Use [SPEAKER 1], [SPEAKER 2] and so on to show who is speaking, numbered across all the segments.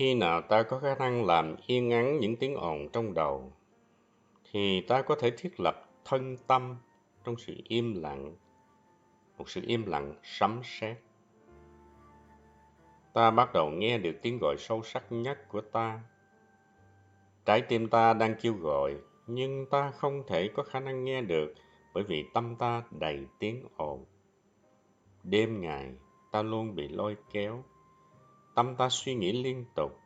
[SPEAKER 1] Khi nào ta có khả năng làm yên ắng những tiếng ồn trong đầu, thì ta có thể thiết lập thân tâm trong sự im lặng, một sự im lặng sấm sét. Ta bắt đầu nghe được tiếng gọi sâu sắc nhất của ta. Trái tim ta đang kêu gọi, nhưng ta không thể có khả năng nghe được bởi vì tâm ta đầy tiếng ồn. Đêm ngày, ta luôn bị lôi kéo. Tâm ta suy nghĩ liên tục,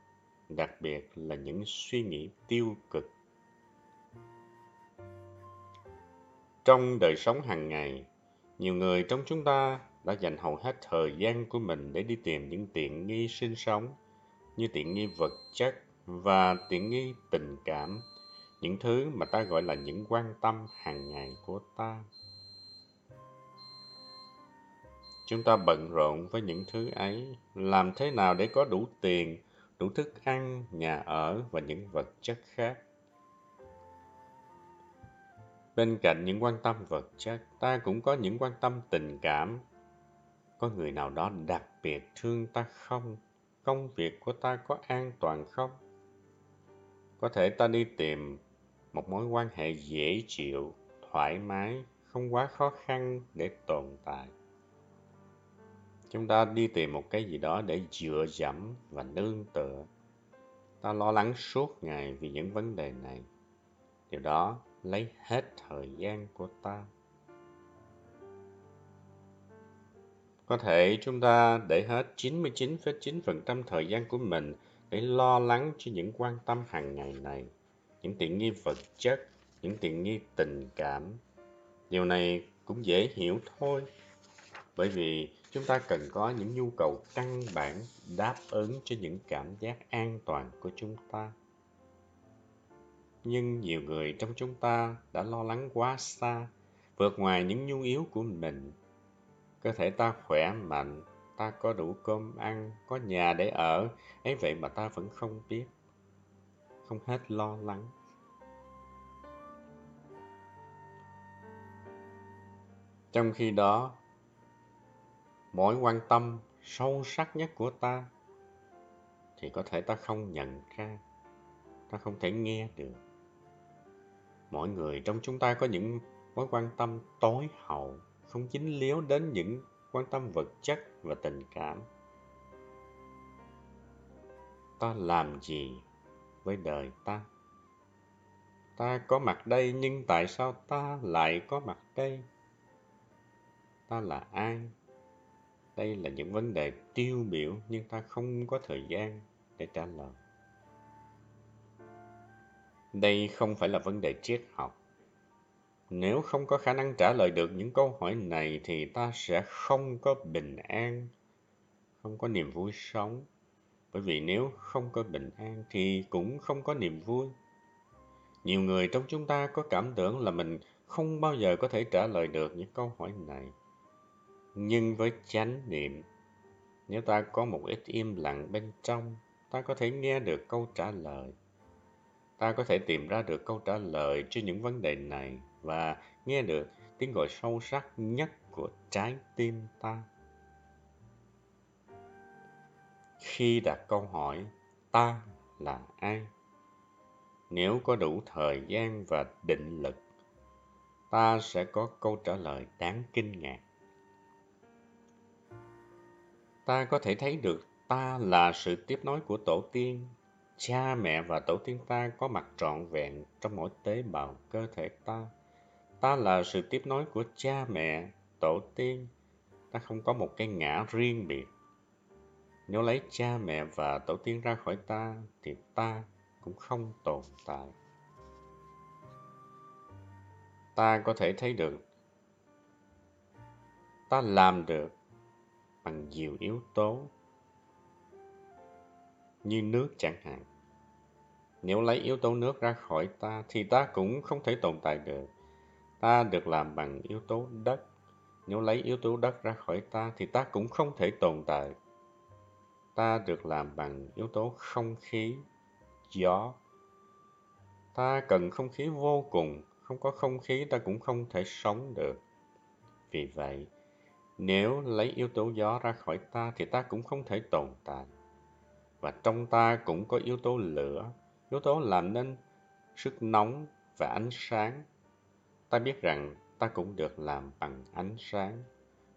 [SPEAKER 1] đặc biệt là những suy nghĩ tiêu cực. Trong đời sống hàng ngày, nhiều người trong chúng ta đã dành hầu hết thời gian của mình để đi tìm những tiện nghi sinh sống như tiện nghi vật chất và tiện nghi tình cảm, những thứ mà ta gọi là những quan tâm hàng ngày của ta. Chúng ta bận rộn với những thứ ấy, làm thế nào để có đủ tiền, đủ thức ăn, nhà ở và những vật chất khác. Bên cạnh những quan tâm vật chất, ta cũng có những quan tâm tình cảm. Có người nào đó đặc biệt thương ta không? Công việc của ta có an toàn không? Có thể ta đi tìm một mối quan hệ dễ chịu, thoải mái, không quá khó khăn để tồn tại. Chúng ta đi tìm một cái gì đó để dựa dẫm và nương tựa. Ta lo lắng suốt ngày vì những vấn đề này. Điều đó lấy hết thời gian của ta. Có thể chúng ta để hết 99,9% thời gian của mình để lo lắng cho những quan tâm hàng ngày này, những tiện nghi vật chất, những tiện nghi tình cảm. Điều này cũng dễ hiểu thôi, bởi vì chúng ta cần có những nhu cầu căn bản đáp ứng cho những cảm giác an toàn của chúng ta. Nhưng nhiều người trong chúng ta đã lo lắng quá xa, vượt ngoài những nhu yếu của mình. Cơ thể ta khỏe mạnh, ta có đủ cơm ăn, có nhà để ở, ấy vậy mà ta vẫn không biết, không hết lo lắng. Trong khi đó mối quan tâm sâu sắc nhất của ta thì có thể ta không nhận ra, ta không thể nghe được. Mỗi người trong chúng ta có những mối quan tâm tối hậu, không chính liếu đến những quan tâm vật chất và tình cảm. Ta làm gì với đời ta? Ta có mặt đây nhưng tại sao ta lại có mặt đây? Ta là ai? Đây là những vấn đề tiêu biểu nhưng ta không có thời gian để trả lời đây không phải là vấn đề triết học. Nếu không có khả năng trả lời được những câu hỏi này thì ta sẽ không có bình an, không có niềm vui sống. Bởi vì nếu không có bình an thì cũng không có niềm vui. Nhiều người trong chúng ta có cảm tưởng là mình không bao giờ có thể trả lời được những câu hỏi này. Nhưng với chánh niệm, nếu ta có một ít im lặng bên trong, ta có thể nghe được câu trả lời ta có thể tìm ra được câu trả lời cho những vấn đề này và nghe được tiếng gọi sâu sắc nhất của trái tim ta. Khi đặt câu hỏi ta là ai? Nếu có đủ thời gian và định lực, ta sẽ có câu trả lời đáng kinh ngạc. Ta có thể thấy được ta là sự tiếp nối của tổ tiên Cha mẹ và tổ tiên ta có mặt trọn vẹn trong mỗi tế bào cơ thể ta. Ta là sự tiếp nối của cha mẹ, tổ tiên. Ta không có một cái ngã riêng biệt. Nếu lấy cha mẹ và tổ tiên ra khỏi ta, thì ta cũng không tồn tại. Ta có thể thấy được, ta làm được bằng nhiều yếu tố như nước chẳng hạn. Nếu lấy yếu tố nước ra khỏi ta thì ta cũng không thể tồn tại được. Ta được làm bằng yếu tố đất. Nếu lấy yếu tố đất ra khỏi ta thì ta cũng không thể tồn tại. Ta được làm bằng yếu tố không khí, gió. Ta cần không khí vô cùng, không có không khí ta cũng không thể sống được. Vì vậy, nếu lấy yếu tố gió ra khỏi ta thì ta cũng không thể tồn tại và trong ta cũng có yếu tố lửa, yếu tố làm nên sức nóng và ánh sáng. Ta biết rằng ta cũng được làm bằng ánh sáng.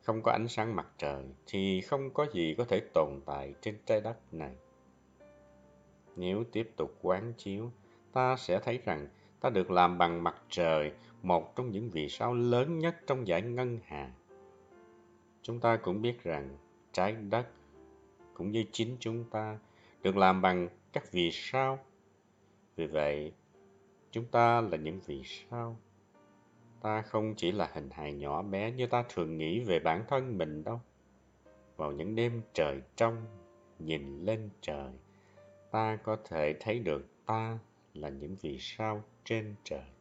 [SPEAKER 1] Không có ánh sáng mặt trời thì không có gì có thể tồn tại trên trái đất này. Nếu tiếp tục quán chiếu, ta sẽ thấy rằng ta được làm bằng mặt trời, một trong những vì sao lớn nhất trong giải ngân hà. Chúng ta cũng biết rằng trái đất cũng như chính chúng ta được làm bằng các vì sao. Vì vậy, chúng ta là những vì sao. Ta không chỉ là hình hài nhỏ bé như ta thường nghĩ về bản thân mình đâu. Vào những đêm trời trong, nhìn lên trời, ta có thể thấy được ta là những vì sao trên trời.